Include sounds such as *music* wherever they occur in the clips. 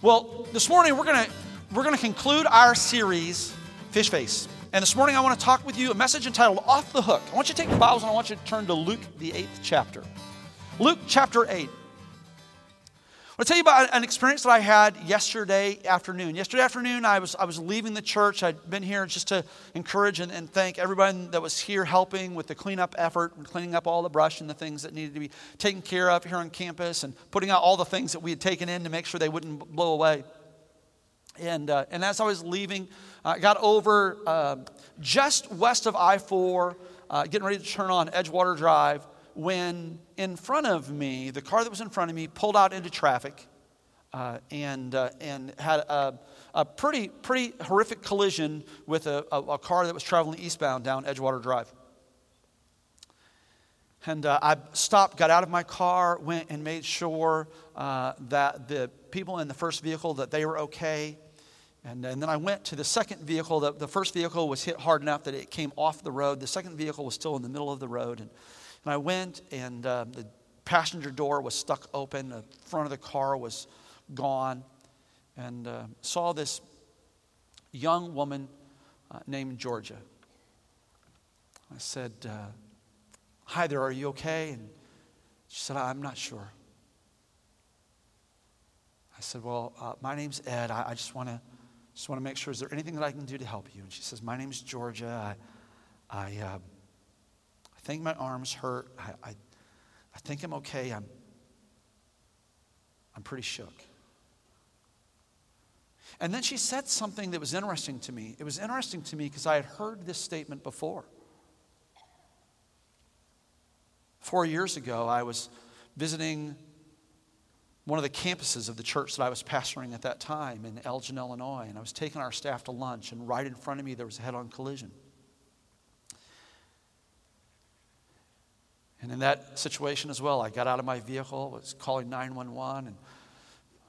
Well, this morning we're gonna we're gonna conclude our series, Fish Face. And this morning I want to talk with you a message entitled Off the Hook. I want you to take your Bibles and I want you to turn to Luke the eighth chapter. Luke chapter 8. I'll tell you about an experience that I had yesterday afternoon. Yesterday afternoon, I was, I was leaving the church. I'd been here just to encourage and, and thank everyone that was here helping with the cleanup effort and cleaning up all the brush and the things that needed to be taken care of here on campus and putting out all the things that we had taken in to make sure they wouldn't blow away. And, uh, and as I was leaving, I got over uh, just west of I 4, uh, getting ready to turn on Edgewater Drive when in front of me, the car that was in front of me pulled out into traffic uh, and, uh, and had a, a, pretty, pretty horrific collision with a, a, a, car that was traveling eastbound down Edgewater Drive. And uh, I stopped, got out of my car, went and made sure uh, that the people in the first vehicle that they were okay. And, and then I went to the second vehicle. The, the first vehicle was hit hard enough that it came off the road. The second vehicle was still in the middle of the road. And and I went, and uh, the passenger door was stuck open, the front of the car was gone, and uh, saw this young woman uh, named Georgia. I said, uh, Hi there, are you okay? And she said, I'm not sure. I said, Well, uh, my name's Ed. I, I just want to just want to make sure, is there anything that I can do to help you? And she says, My name's Georgia. I, I uh, think my arms hurt. I, I, I think I'm okay. I'm, I'm pretty shook. And then she said something that was interesting to me. It was interesting to me because I had heard this statement before. Four years ago, I was visiting one of the campuses of the church that I was pastoring at that time in Elgin, Illinois, and I was taking our staff to lunch, and right in front of me there was a head on collision. And in that situation as well, I got out of my vehicle, was calling 911, and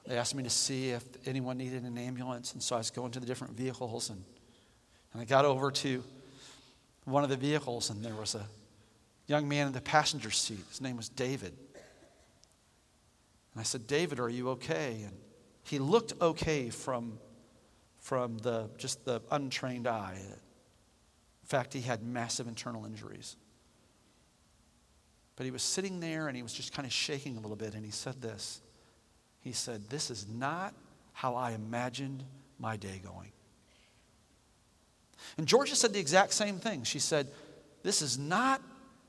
they asked me to see if anyone needed an ambulance. And so I was going to the different vehicles, and, and I got over to one of the vehicles, and there was a young man in the passenger seat. His name was David. And I said, David, are you okay? And he looked okay from, from the, just the untrained eye. In fact, he had massive internal injuries. But he was sitting there and he was just kind of shaking a little bit, and he said this. He said, This is not how I imagined my day going. And Georgia said the exact same thing. She said, This is not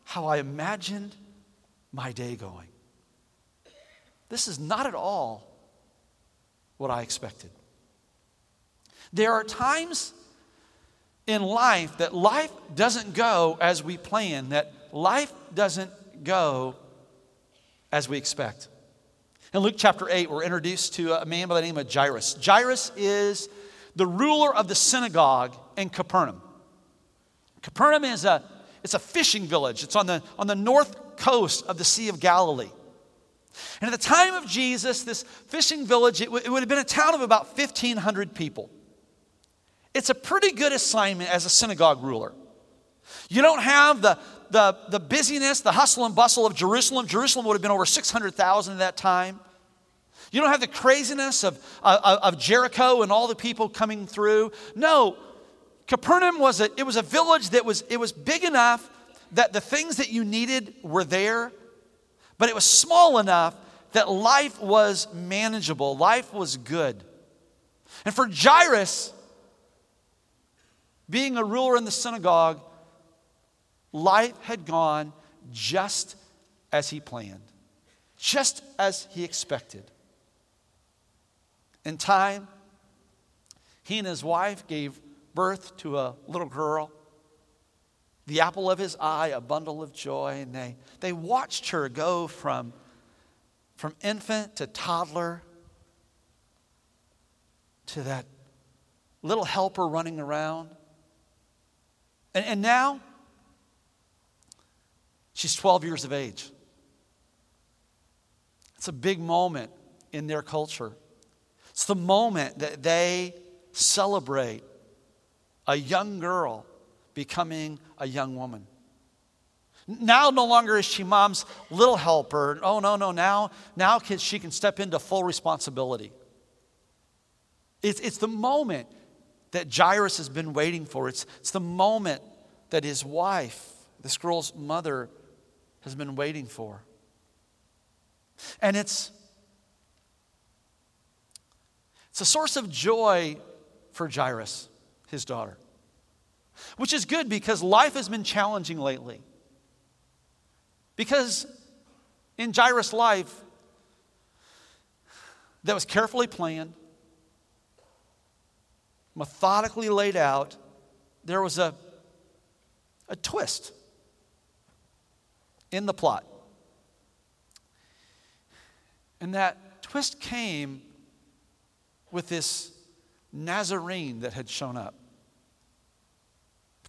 how I imagined my day going. This is not at all what I expected. There are times in life that life doesn't go as we plan, that life doesn't go as we expect. In Luke chapter 8, we're introduced to a man by the name of Jairus. Jairus is the ruler of the synagogue in Capernaum. Capernaum is a, it's a fishing village. It's on the, on the north coast of the Sea of Galilee. And at the time of Jesus, this fishing village, it, w- it would have been a town of about 1,500 people. It's a pretty good assignment as a synagogue ruler. You don't have the, the, the busyness, the hustle and bustle of Jerusalem. Jerusalem would have been over 600,000 at that time. You don't have the craziness of, of, of Jericho and all the people coming through. No, Capernaum was a, it was a village that was, it was big enough that the things that you needed were there, but it was small enough that life was manageable, life was good. And for Jairus, being a ruler in the synagogue, Life had gone just as he planned, just as he expected. In time, he and his wife gave birth to a little girl, the apple of his eye, a bundle of joy, and they, they watched her go from, from infant to toddler to that little helper running around. And, and now, She's 12 years of age. It's a big moment in their culture. It's the moment that they celebrate a young girl becoming a young woman. Now, no longer is she mom's little helper. Oh, no, no. Now, now she can step into full responsibility. It's, it's the moment that Jairus has been waiting for. It's, it's the moment that his wife, this girl's mother, has been waiting for. And it's, it's a source of joy for Jairus, his daughter, which is good because life has been challenging lately. Because in Jairus' life, that was carefully planned, methodically laid out, there was a, a twist in the plot. And that twist came with this Nazarene that had shown up.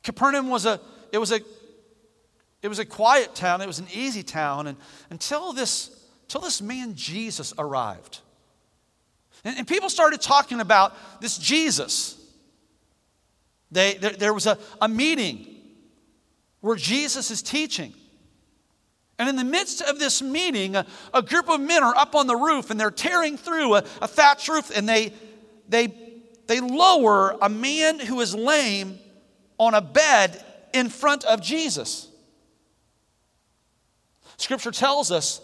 Capernaum was a it was a it was a quiet town, it was an easy town, and until this until this man Jesus arrived. And, and people started talking about this Jesus. They, there, there was a, a meeting where Jesus is teaching. And in the midst of this meeting, a, a, group of men are up on the roof and they're tearing through a, a thatched roof and they, they, they lower a man who is lame on a bed in front of Jesus. Scripture tells us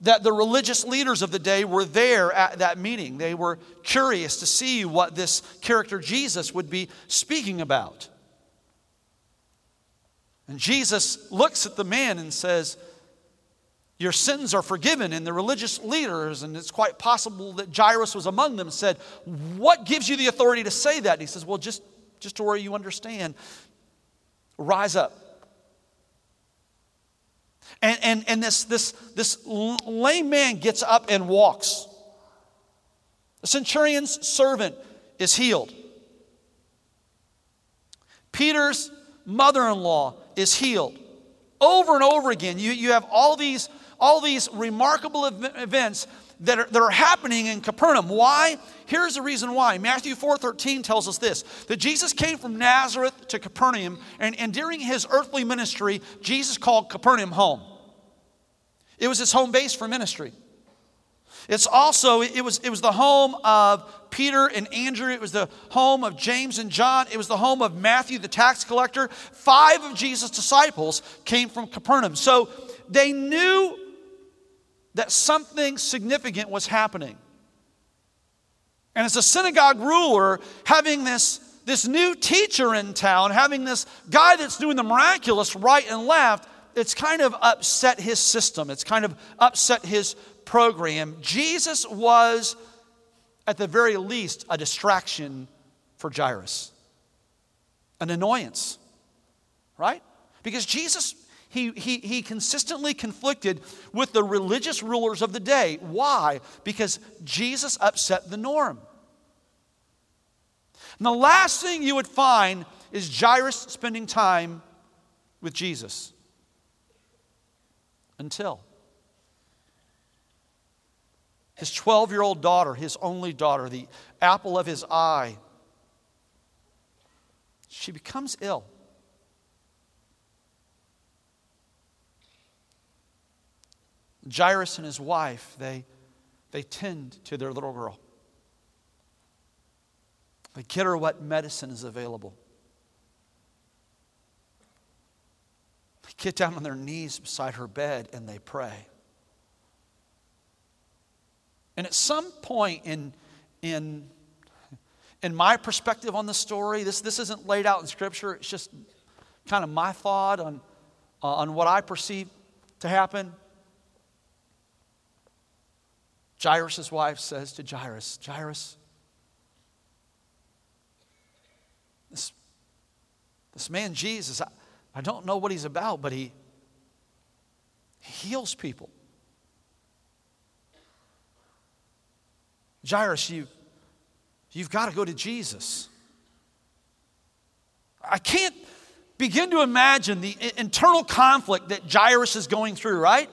that the religious leaders of the day were there at that meeting. They were curious to see what this character Jesus would be speaking about. And Jesus looks at the man and says, Your sins are forgiven. And the religious leaders, and it's quite possible that Jairus was among them, said, What gives you the authority to say that? And he says, Well, just, just to where you understand, rise up. And, and, and this, this, this lame man gets up and walks. The centurion's servant is healed. Peter's mother in law is healed. Over and over again, you, you have all these, all these remarkable events that are, that are happening in Capernaum. Why? Here's the reason why. Matthew 4:13 tells us this that Jesus came from Nazareth to Capernaum, and, and during his earthly ministry, Jesus called Capernaum home. It was his home base for ministry. It's also, it was, it was the home of Peter and Andrew. It was the home of James and John. It was the home of Matthew, the tax collector. Five of Jesus' disciples came from Capernaum. So they knew that something significant was happening. And as a synagogue ruler, having this, this new teacher in town, having this guy that's doing the miraculous right and left, it's kind of upset his system. It's kind of upset his program. Jesus was, at the very least, a distraction for Jairus, an annoyance, right? Because Jesus he, he, he consistently conflicted with the religious rulers of the day. Why? Because Jesus upset the norm. And the last thing you would find is Jairus spending time with Jesus. Until his 12 year old daughter, his only daughter, the apple of his eye, she becomes ill. Jairus and his wife, they, they tend to their little girl. They get her what medicine is available. They get down on their knees beside her bed and they pray. And at some point in, in, in my perspective on the story, this, this isn't laid out in Scripture, it's just kind of my thought on, uh, on what I perceive to happen. Jairus' wife says to Jairus, Jairus, this, this man Jesus, I, I don't know what he's about, but he, he heals people. Jairus, you, you've got to go to Jesus. I can't begin to imagine the internal conflict that Jairus is going through, right?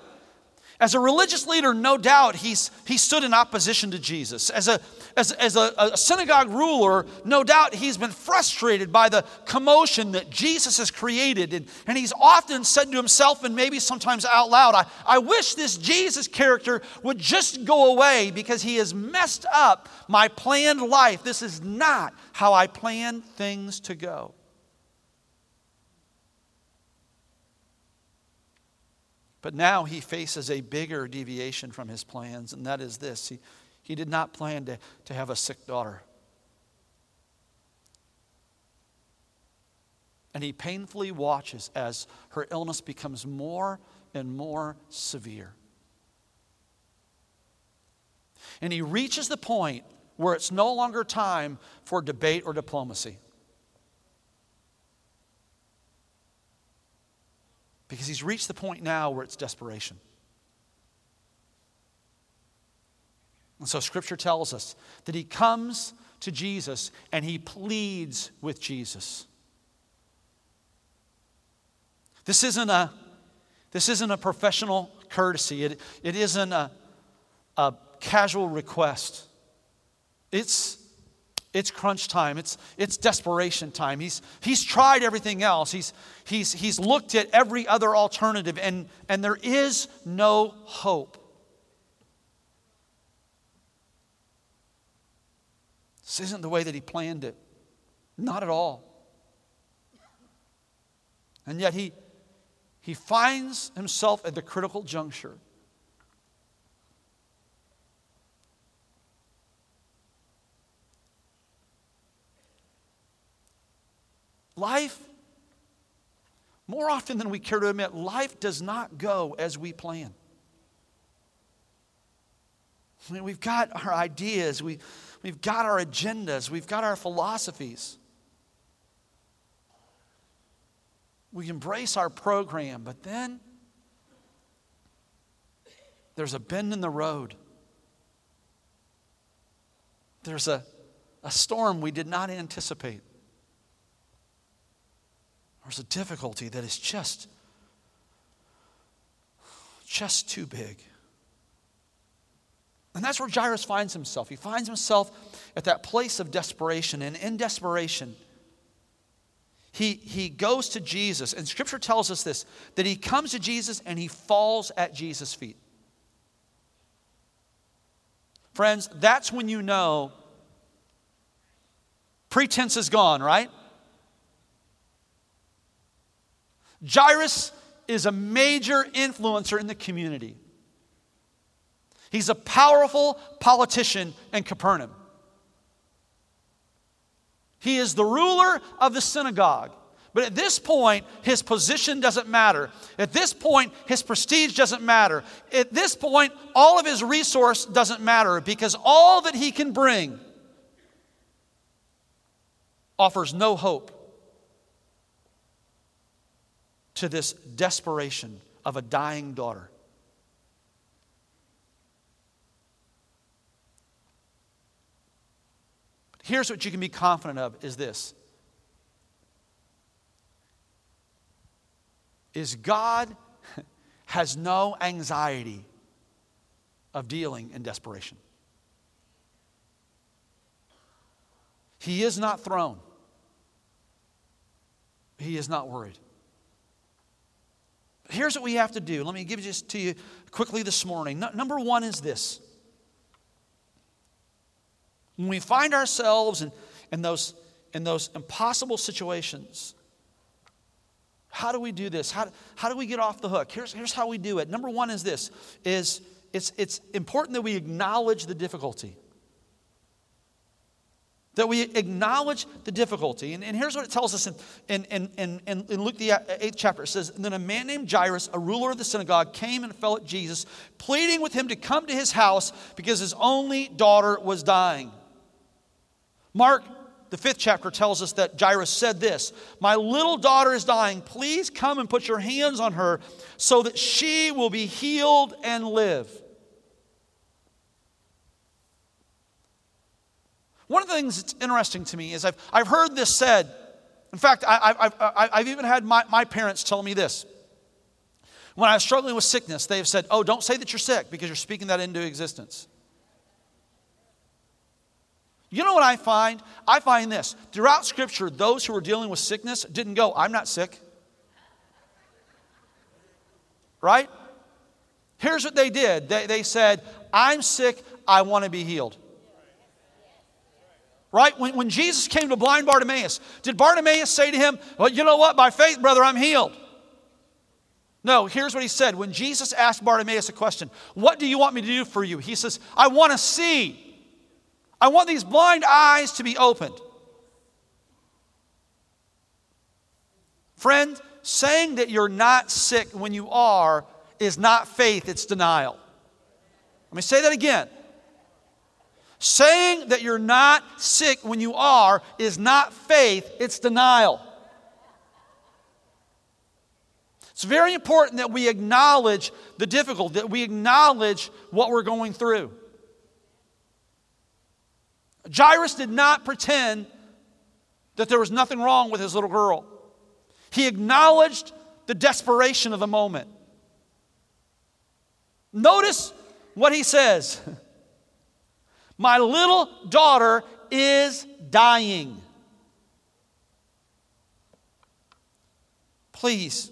As a religious leader, no doubt he's, he stood in opposition to Jesus. As a, as, as a, a synagogue ruler, no doubt he's been frustrated by the commotion that Jesus has created. And, and he's often said to himself, and maybe sometimes out loud, I, I wish this Jesus character would just go away because he has messed up my planned life. This is not how I plan things to go. But now he faces a bigger deviation from his plans, and that is this he, he did not plan to, to have a sick daughter. And he painfully watches as her illness becomes more and more severe. And he reaches the point where it's no longer time for debate or diplomacy. Because he's reached the point now where it's desperation. And so scripture tells us that he comes to Jesus and he pleads with Jesus. This isn't a, this isn't a professional courtesy, it, it isn't a, a casual request. It's it's crunch time. It's, it's desperation time. He's, he's tried everything else. He's, he's, he's looked at every other alternative, and, and there is no hope. This isn't the way that he planned it. Not at all. And yet he, he finds himself at the critical juncture. Life, more often than we care to admit, life does not go as we plan. I mean, we've got our ideas, we, we've got our agendas, we've got our philosophies. We embrace our program, but then there's a bend in the road. There's a, a storm we did not anticipate. There's a difficulty that is just, just too big. And that's where Jairus finds himself. He finds himself at that place of desperation. And in desperation, he, he goes to Jesus. And scripture tells us this that he comes to Jesus and he falls at Jesus' feet. Friends, that's when you know pretense is gone, right? Jairus is a major influencer in the community. He's a powerful politician in Capernaum. He is the ruler of the synagogue. But at this point, his position doesn't matter. At this point, his prestige doesn't matter. At this point, all of his resource doesn't matter because all that he can bring offers no hope to this desperation of a dying daughter. Here's what you can be confident of is this is God *laughs* has no anxiety of dealing in desperation. He is not thrown. He is not worried. Here's what we have to do. Let me give this to you quickly this morning. No, number one is this. When we find ourselves in, in, those, in those impossible situations, how do we do this? How, how do we get off the hook? Here's, here's how we do it. Number one is this is it's, it's important that we acknowledge the difficulty. That we acknowledge the difficulty. And, and here's what it tells us in, in, in, in, in Luke, the uh, eighth chapter. It says, then a man named Jairus, a ruler of the synagogue, came and fell at Jesus, pleading with him to come to his house because his only daughter was dying. Mark, the fifth chapter, tells us that Jairus said this My little daughter is dying. Please come and put your hands on her so that she will be healed and live. One of the things that's interesting to me is I've, I've heard this said. In fact, I, have even had my, my parents tell me this. When I was struggling with sickness, they have said, Oh, don't say that you're sick because you're speaking that into existence. You know what I find? I find this throughout Scripture, those who were dealing with sickness didn't go, I'm not sick. Right? Here's what they did they, they said, I'm sick, I want to be healed. Right? When, when Jesus came to blind Bartimaeus, did Bartimaeus say to him, Well, you know what? By faith, brother, I'm healed? No, here's what he said. When Jesus asked Bartimaeus a question, What do you want me to do for you? He says, I want to see. I want these blind eyes to be opened. Friend, saying that you're not sick when you are is not faith, it's denial. Let me say that again. Saying that you're not sick when you are is not faith, it's denial. It's very important that we acknowledge the difficulty, that we acknowledge what we're going through. Jairus did not pretend that there was nothing wrong with his little girl. He acknowledged the desperation of the moment. Notice what he says *laughs* My little daughter is dying. Please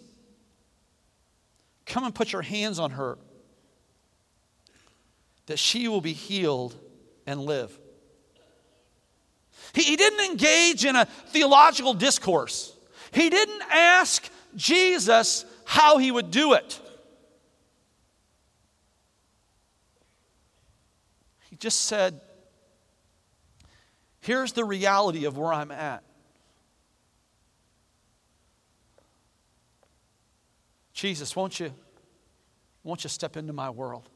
come and put your hands on her that she will be healed and live. He, he didn't engage in a theological discourse, he didn't ask Jesus how he would do it. Just said, Here's the reality of where I'm at. Jesus, won't you, won't you step into my world?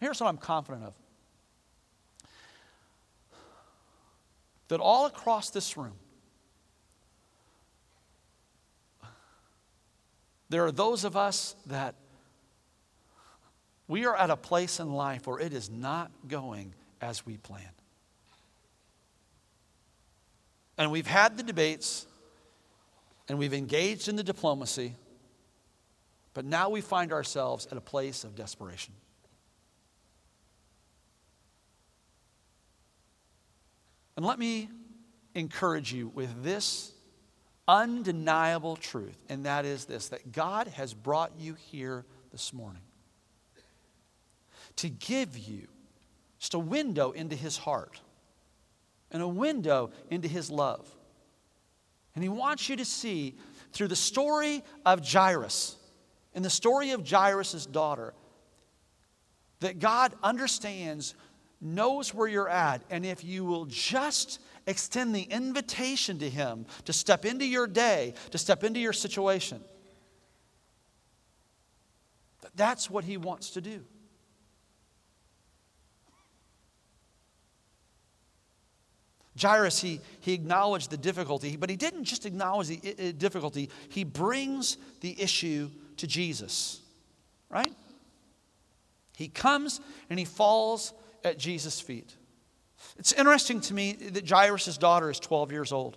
Here's what I'm confident of that all across this room, there are those of us that we are at a place in life where it is not going as we plan. And we've had the debates and we've engaged in the diplomacy, but now we find ourselves at a place of desperation. And let me encourage you with this undeniable truth, and that is this that God has brought you here this morning to give you just a window into His heart and a window into His love. And He wants you to see through the story of Jairus and the story of Jairus' daughter that God understands knows where you're at, and if you will just extend the invitation to Him to step into your day, to step into your situation, that's what He wants to do. Jairus, he, he acknowledged the difficulty, but he didn't just acknowledge the difficulty, he brings the issue to Jesus, right? He comes and he falls at Jesus' feet. It's interesting to me that Jairus' daughter is 12 years old.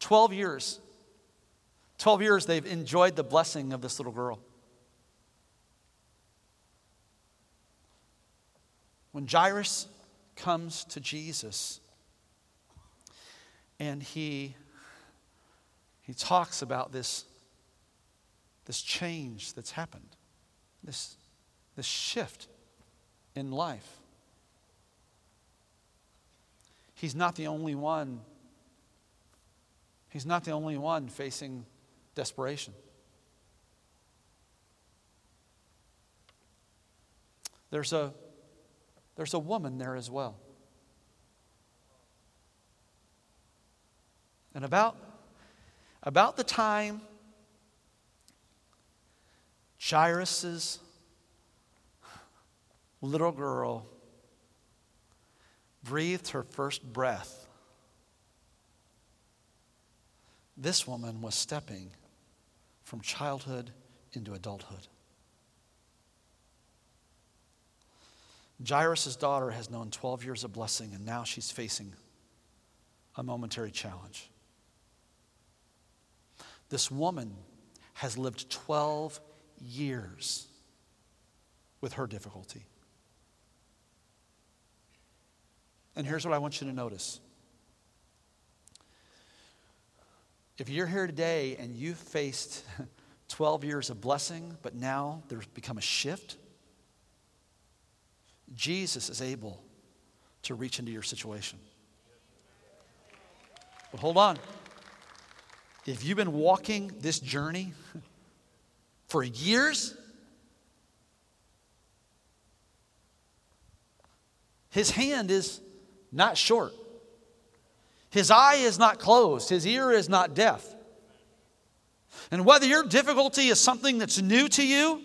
12 years. 12 years they've enjoyed the blessing of this little girl. When Jairus comes to Jesus and he, he talks about this, this change that's happened, this this shift in life. He's not the only one. He's not the only one facing desperation. There's a, there's a woman there as well. And about, about the time Jairus' little girl breathed her first breath, this woman was stepping from childhood into adulthood. Jairus' daughter has known 12 years of blessing, and now she's facing a momentary challenge. This woman has lived 12 years with her difficulty. And here's what I want you to notice. If you're here today and you've faced *laughs* 12 years of blessing, but now there's become a shift, Jesus is able to reach into your situation. But hold on. If you've been walking this journey *laughs* for years, his hand is not short. His eye is not closed. His ear is not deaf. And whether your difficulty is something that's new to you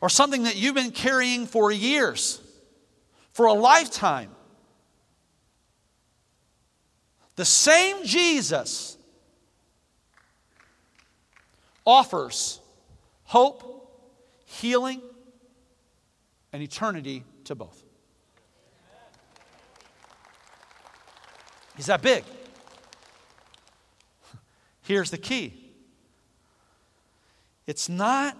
or something that you've been carrying for years, for a lifetime, the same Jesus offers hope, healing, and eternity to both. He's that big. *laughs* Here's the key it's not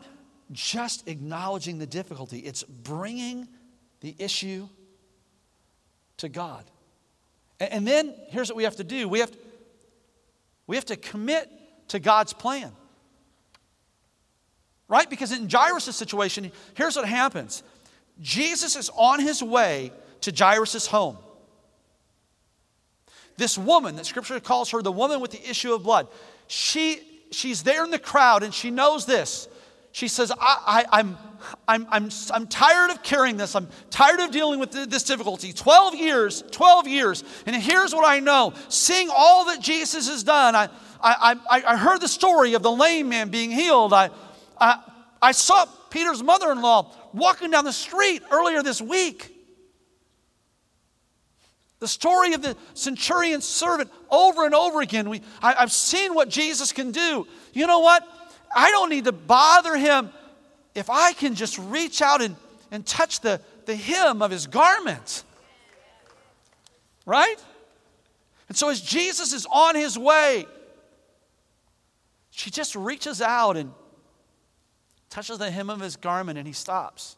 just acknowledging the difficulty, it's bringing the issue to God. And then here's what we have to do we have, to, we have to commit to God's plan. Right? Because in Jairus' situation, here's what happens Jesus is on his way to Jairus' home. This woman, that scripture calls her the woman with the issue of blood, she, she's there in the crowd and she knows this. She says, I, I, I'm, I'm, I'm, I'm tired of carrying this. I'm tired of dealing with this difficulty. 12 years, 12 years. And here's what I know seeing all that Jesus has done, I, I, I, I heard the story of the lame man being healed. I, I, I saw Peter's mother in law walking down the street earlier this week. The story of the centurion's servant over and over again. We, I, I've seen what Jesus can do. You know what? I don't need to bother him if I can just reach out and, and touch the, the hem of his garment. Right? And so as Jesus is on his way, she just reaches out and touches the hem of his garment and he stops.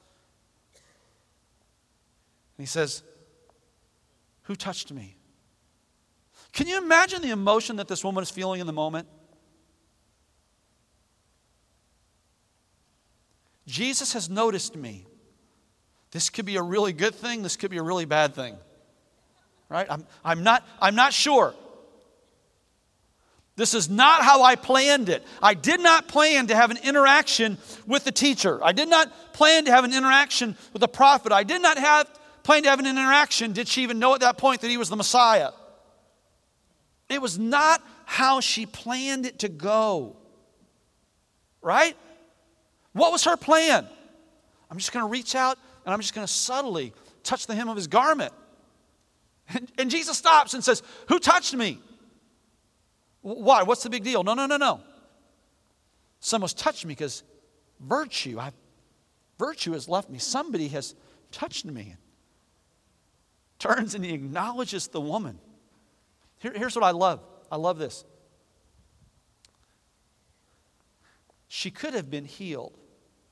And he says, Who touched me? Can you imagine the emotion that this woman is feeling in the moment? Jesus has noticed me. This could be a really good thing, this could be a really bad thing. Right? I'm, I'm, not, I'm not sure. This is not how I planned it. I did not plan to have an interaction with the teacher. I did not plan to have an interaction with the prophet. I did not have plan to have an interaction. Did she even know at that point that he was the Messiah? It was not how she planned it to go. Right? What was her plan? I'm just going to reach out and I'm just going to subtly touch the hem of his garment. And, and Jesus stops and says, Who touched me? Why? What's the big deal? No, no, no, no. Someone's touched me because virtue, I, virtue has left me. Somebody has touched me. Turns and he acknowledges the woman. Here, here's what I love. I love this. She could have been healed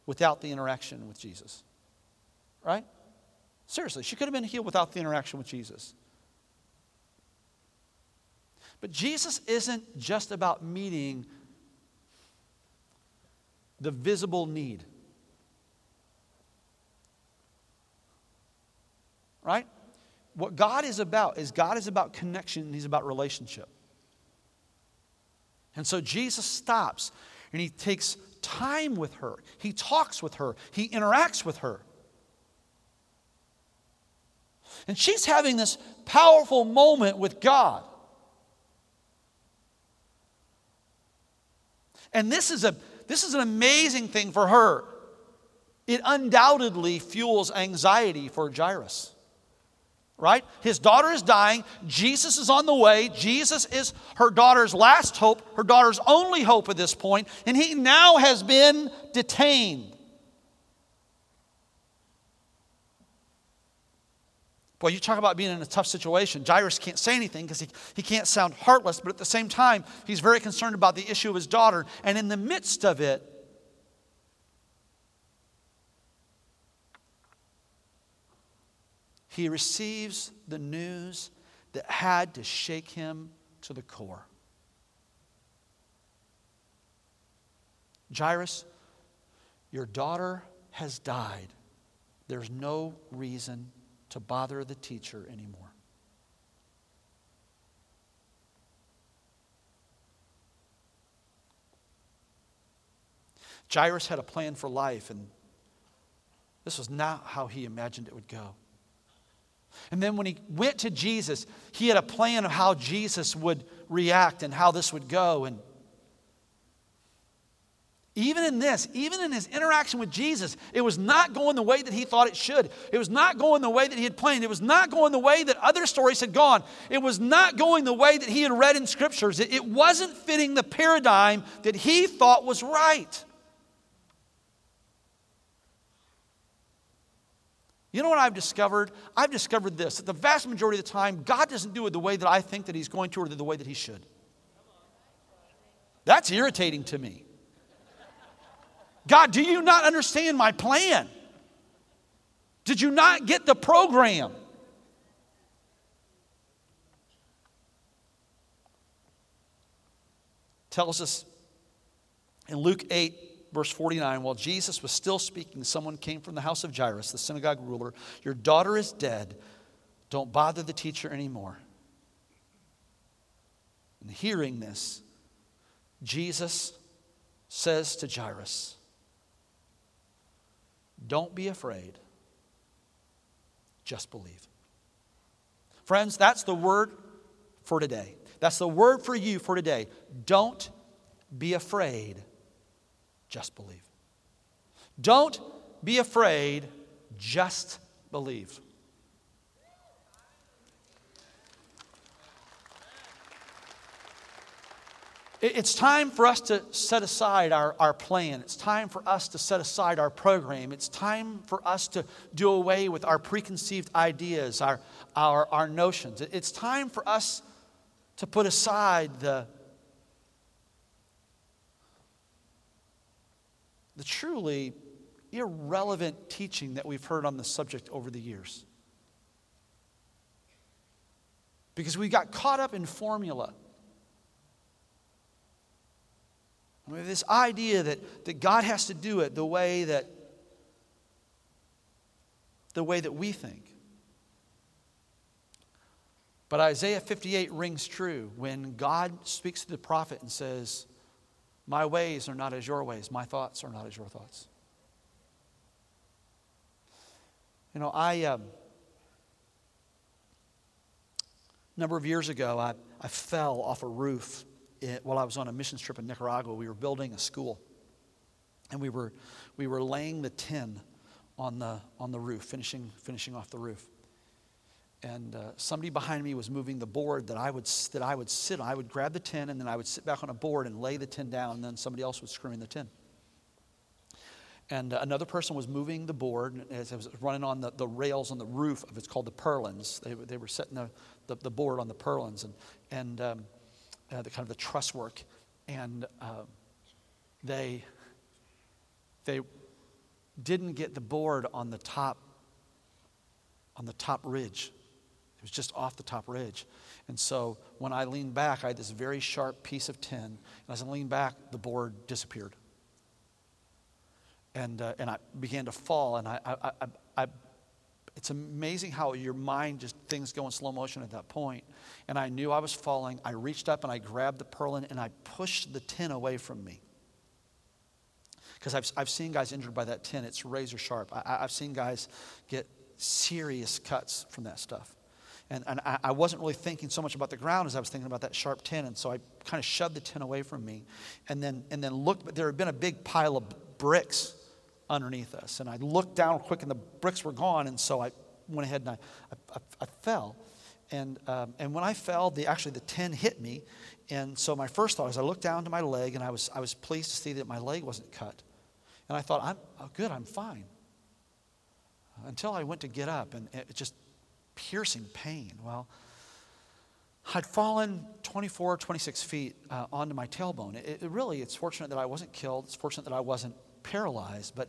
without the interaction with Jesus. Right? Seriously, she could have been healed without the interaction with Jesus. But Jesus isn't just about meeting the visible need. Right? What God is about is God is about connection, He's about relationship. And so Jesus stops and He takes time with her, He talks with her, He interacts with her. And she's having this powerful moment with God. And this is, a, this is an amazing thing for her. It undoubtedly fuels anxiety for Jairus. Right? His daughter is dying. Jesus is on the way. Jesus is her daughter's last hope, her daughter's only hope at this point, and he now has been detained. Boy, you talk about being in a tough situation. Jairus can't say anything because he, he can't sound heartless, but at the same time, he's very concerned about the issue of his daughter. And in the midst of it, he receives the news that had to shake him to the core. Jairus, your daughter has died. There's no reason to bother the teacher anymore. Jairus had a plan for life, and this was not how he imagined it would go. And then when he went to Jesus, he had a plan of how Jesus would react and how this would go. And even in this, even in his interaction with Jesus, it was not going the way that he thought it should. It was not going the way that he had planned. It was not going the way that other stories had gone. It was not going the way that he had read in scriptures. It, it wasn't fitting the paradigm that he thought was right. You know what I've discovered? I've discovered this that the vast majority of the time, God doesn't do it the way that I think that He's going to or the way that He should. That's irritating to me. God, do you not understand my plan? Did you not get the program? Tells us in Luke 8, verse 49, while Jesus was still speaking, someone came from the house of Jairus, the synagogue ruler. Your daughter is dead. Don't bother the teacher anymore. And hearing this, Jesus says to Jairus, don't be afraid. Just believe. Friends, that's the word for today. That's the word for you for today. Don't be afraid. Just believe. Don't be afraid. Just believe. It's time for us to set aside our, our plan. It's time for us to set aside our program. It's time for us to do away with our preconceived ideas, our, our, our notions. It's time for us to put aside the, the truly irrelevant teaching that we've heard on the subject over the years. Because we got caught up in formula. I mean, this idea that, that God has to do it the way that the way that we think. But Isaiah 58 rings true when God speaks to the prophet and says, My ways are not as your ways, my thoughts are not as your thoughts. You know, I, um, a number of years ago, I, I fell off a roof it, while I was on a missions trip in Nicaragua, we were building a school. And we were, we were laying the tin on the, on the roof, finishing, finishing off the roof. And uh, somebody behind me was moving the board that I, would, that I would sit on. I would grab the tin, and then I would sit back on a board and lay the tin down, and then somebody else was screwing the tin. And uh, another person was moving the board as it was running on the, the rails on the roof of it's called the purlins. They, they were setting the, the, the board on the purlins. And, and um, uh, the kind of the truss work, and uh, they they didn't get the board on the top on the top ridge. It was just off the top ridge. And so when I leaned back, I had this very sharp piece of tin. And as I leaned back, the board disappeared. And, uh, and I began to fall. And I, I, I, I it's amazing how your mind just things go in slow motion at that point. And I knew I was falling. I reached up and I grabbed the purlin and I pushed the tin away from me. Because I've, I've seen guys injured by that tin. It's razor sharp. I, have seen guys get serious cuts from that stuff. And, and I, I wasn't really thinking so much about the ground as I was thinking about that sharp tin. And so I kind of shoved the tin away from me. And then, and then looked, but there had been a big pile of bricks underneath us. And I looked down quick and the bricks were gone. And so I went ahead and I, I, I fell. And, um, and when I fell, the, actually the tin hit me. And so my first thought is I looked down to my leg and I was, I was pleased to see that my leg wasn't cut. And I thought, I'm oh, good, I'm fine. Until I went to get up and it just, piercing pain. Well, I'd fallen 24, 26 feet uh, onto my tailbone. It, it really, it's fortunate that I wasn't killed. It's fortunate that I wasn't paralyzed, but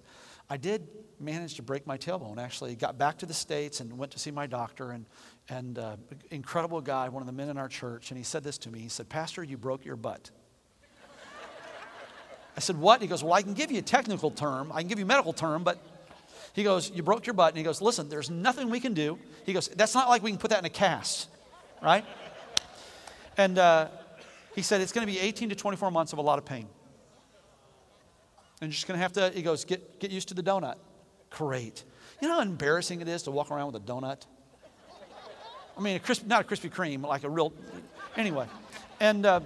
I did manage to break my tailbone. Actually, got back to the States and went to see my doctor, and, and uh, incredible guy, one of the men in our church, and he said this to me. He said, Pastor, you broke your butt. *laughs* I said, What? He goes, Well, I can give you a technical term, I can give you a medical term, but he goes, You broke your butt. And he goes, Listen, there's nothing we can do. He goes, That's not like we can put that in a cast, right? And uh, he said, It's going to be 18 to 24 months of a lot of pain. And you're just going to have to, he goes, get, get used to the donut. Great. You know how embarrassing it is to walk around with a donut? I mean, a crisp, not a Krispy Kreme, like a real, anyway. And, uh,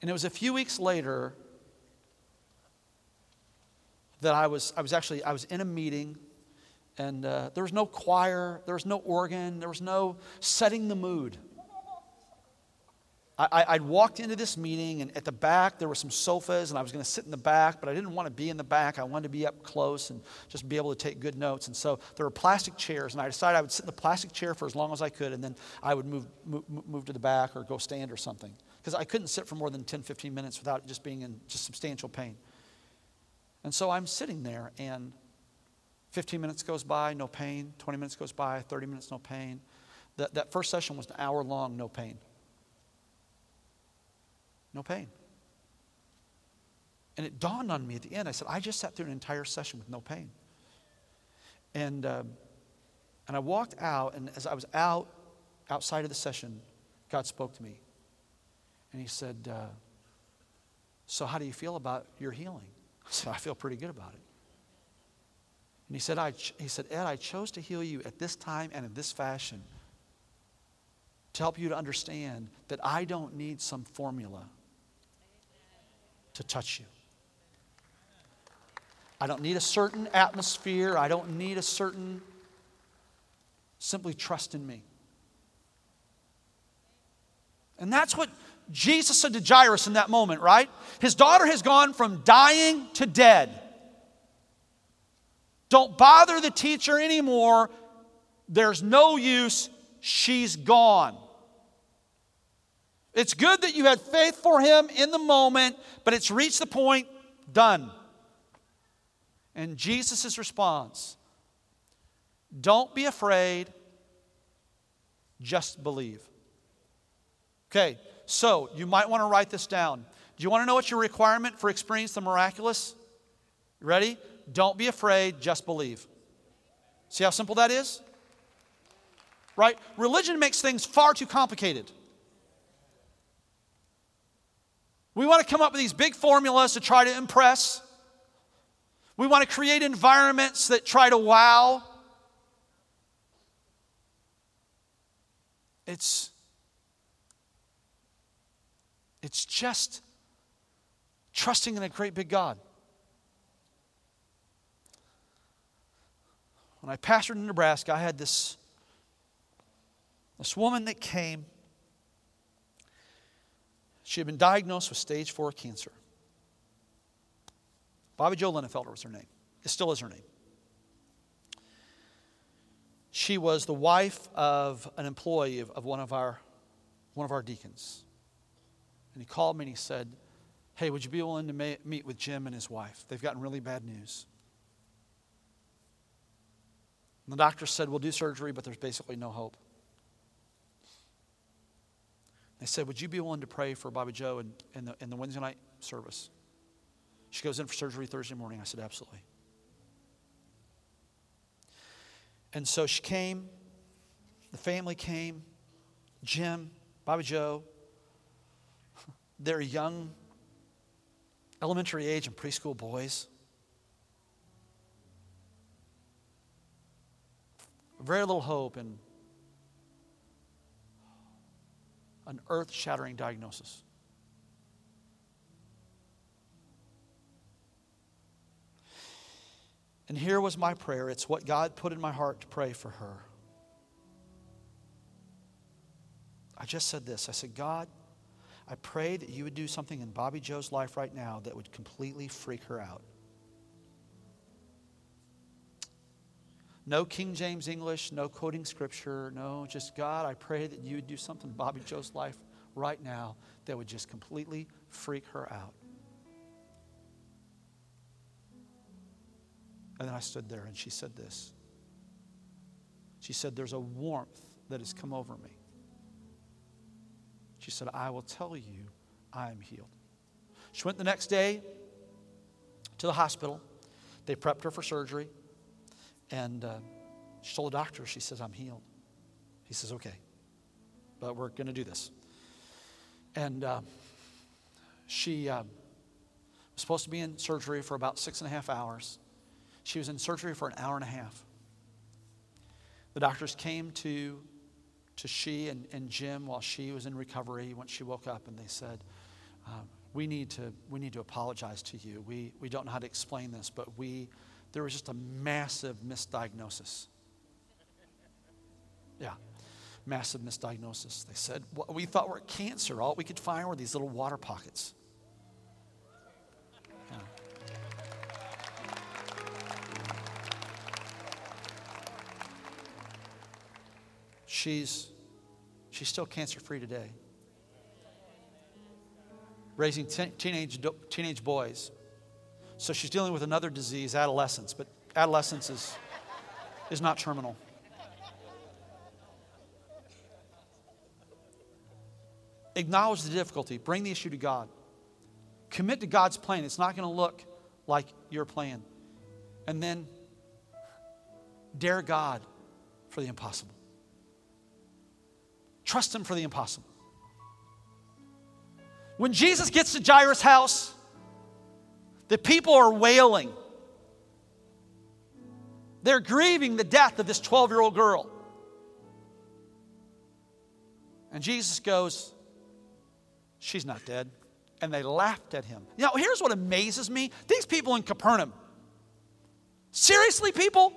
and it was a few weeks later that I was, I was actually, I was in a meeting and uh, there was no choir, there was no organ, there was no setting the mood. I, would walked into this meeting, and at the back there were some sofas, and I was going to sit in the back, but I didn't want to be in the back. I wanted to be up close and just be able to take good notes. And so there were plastic chairs, and I decided I would sit in the plastic chair for as long as I could, and then I would move, move, move to the back or go stand or something. Because I couldn't sit for more than 10, 15 minutes without just being in just substantial pain. And so I'm sitting there, and 15 minutes goes by, no pain. 20 minutes goes by, 30 minutes, no pain. That, that first session was an hour long, no pain. No pain. And it dawned on me at the end. I said, I just sat through an entire session with no pain. And, um, and I walked out, and as I was out, outside of the session, God spoke to me. And He said, uh, So, how do you feel about your healing? I said, I feel pretty good about it. And he said, I, he said, Ed, I chose to heal you at this time and in this fashion to help you to understand that I don't need some formula to touch you. I don't need a certain atmosphere. I don't need a certain, simply trust in me. And that's what Jesus said to Jairus in that moment, right? His daughter has gone from dying to dead. Don't bother the teacher anymore. There's no use. She's gone. It's good that you had faith for him in the moment, but it's reached the point, done. And Jesus' response don't be afraid, just believe. Okay, so you might want to write this down. Do you want to know what your requirement for experience the miraculous? ready? Don't be afraid, just believe. See how simple that is? Right? Religion makes things far too complicated. We want to come up with these big formulas to try to impress. We want to create environments that try to wow. It's, it's just trusting in a great big God. When I pastored in Nebraska, I had this, this woman that came she had been diagnosed with stage four cancer. Bobby Joe Linnefelter was her name. It still is her name. She was the wife of an employee of, of one, of our, one of our deacons. And he called me and he said, Hey, would you be willing to ma- meet with Jim and his wife? They've gotten really bad news. And the doctor said, We'll do surgery, but there's basically no hope. They said, Would you be willing to pray for Bobby Joe in, in, the, in the Wednesday night service? She goes in for surgery Thursday morning. I said, Absolutely. And so she came, the family came, Jim, Bobby Joe, their young elementary age and preschool boys. Very little hope and an earth shattering diagnosis. And here was my prayer. It's what God put in my heart to pray for her. I just said this I said, God, I pray that you would do something in Bobby Joe's life right now that would completely freak her out. No King James English, no quoting scripture, no, just God, I pray that you would do something in Bobby Joe's life right now that would just completely freak her out. And then I stood there and she said this. She said, There's a warmth that has come over me. She said, I will tell you I am healed. She went the next day to the hospital. They prepped her for surgery. And uh, she told the doctor, she says, I'm healed. He says, okay, but we're going to do this. And uh, she uh, was supposed to be in surgery for about six and a half hours. She was in surgery for an hour and a half. The doctors came to, to she and, and Jim while she was in recovery once she woke up, and they said, um, we, need to, we need to apologize to you. We, we don't know how to explain this, but we, there was just a massive misdiagnosis. *laughs* Yeah, massive misdiagnosis. They said, we thought were cancer. All we could find were these little water pockets. She's, she's still cancer free today. Raising teenage, teenage boys. So she's dealing with another disease, adolescence, but adolescence is, is not terminal. Acknowledge the difficulty, bring the issue to God. Commit to God's plan. It's not going to look like your plan. And then dare God for the impossible. Trust Him for the impossible. When Jesus gets to Jairus' house, the people are wailing. They're grieving the death of this 12 year old girl. And Jesus goes, She's not dead. And they laughed at him. Now, here's what amazes me these people in Capernaum. Seriously, people?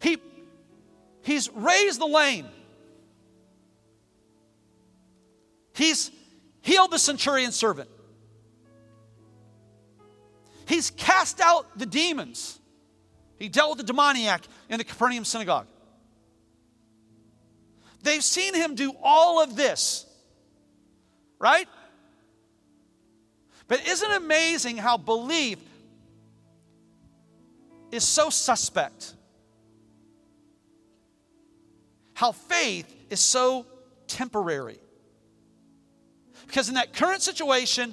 He, he's raised the lame. He's healed the centurion servant. He's cast out the demons. He dealt with the demoniac in the Capernaum synagogue. They've seen him do all of this, right? But isn't it amazing how belief is so suspect? How faith is so temporary. Because in that current situation,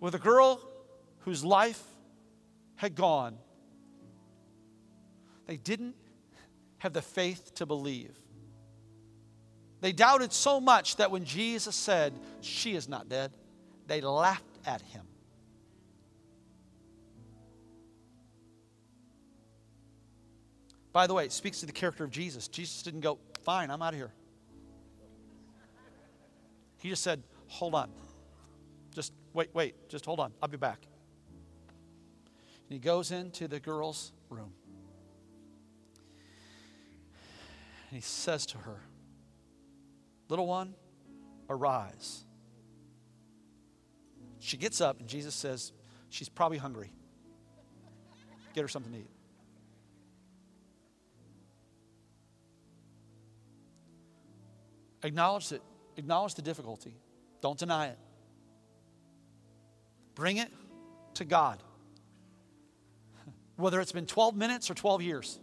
with a girl whose life had gone. They didn't have the faith to believe. They doubted so much that when Jesus said, She is not dead, they laughed at him. By the way, it speaks to the character of Jesus. Jesus didn't go, Fine, I'm out of here. He just said, Hold on. Just wait, wait, just hold on. I'll be back. And he goes into the girl's room. And he says to her, Little one, arise. She gets up, and Jesus says, She's probably hungry. Get her something to eat. Acknowledge it. Acknowledge the difficulty. Don't deny it. Bring it to God. Whether it's been 12 minutes or 12 years.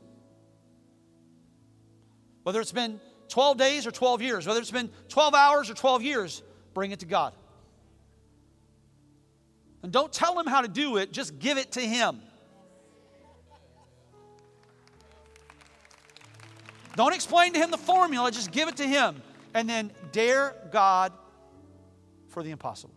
Whether it's been 12 days or 12 years. Whether it's been 12 hours or 12 years, bring it to God. And don't tell him how to do it, just give it to him. Don't explain to him the formula, just give it to him. And then dare God for the impossible.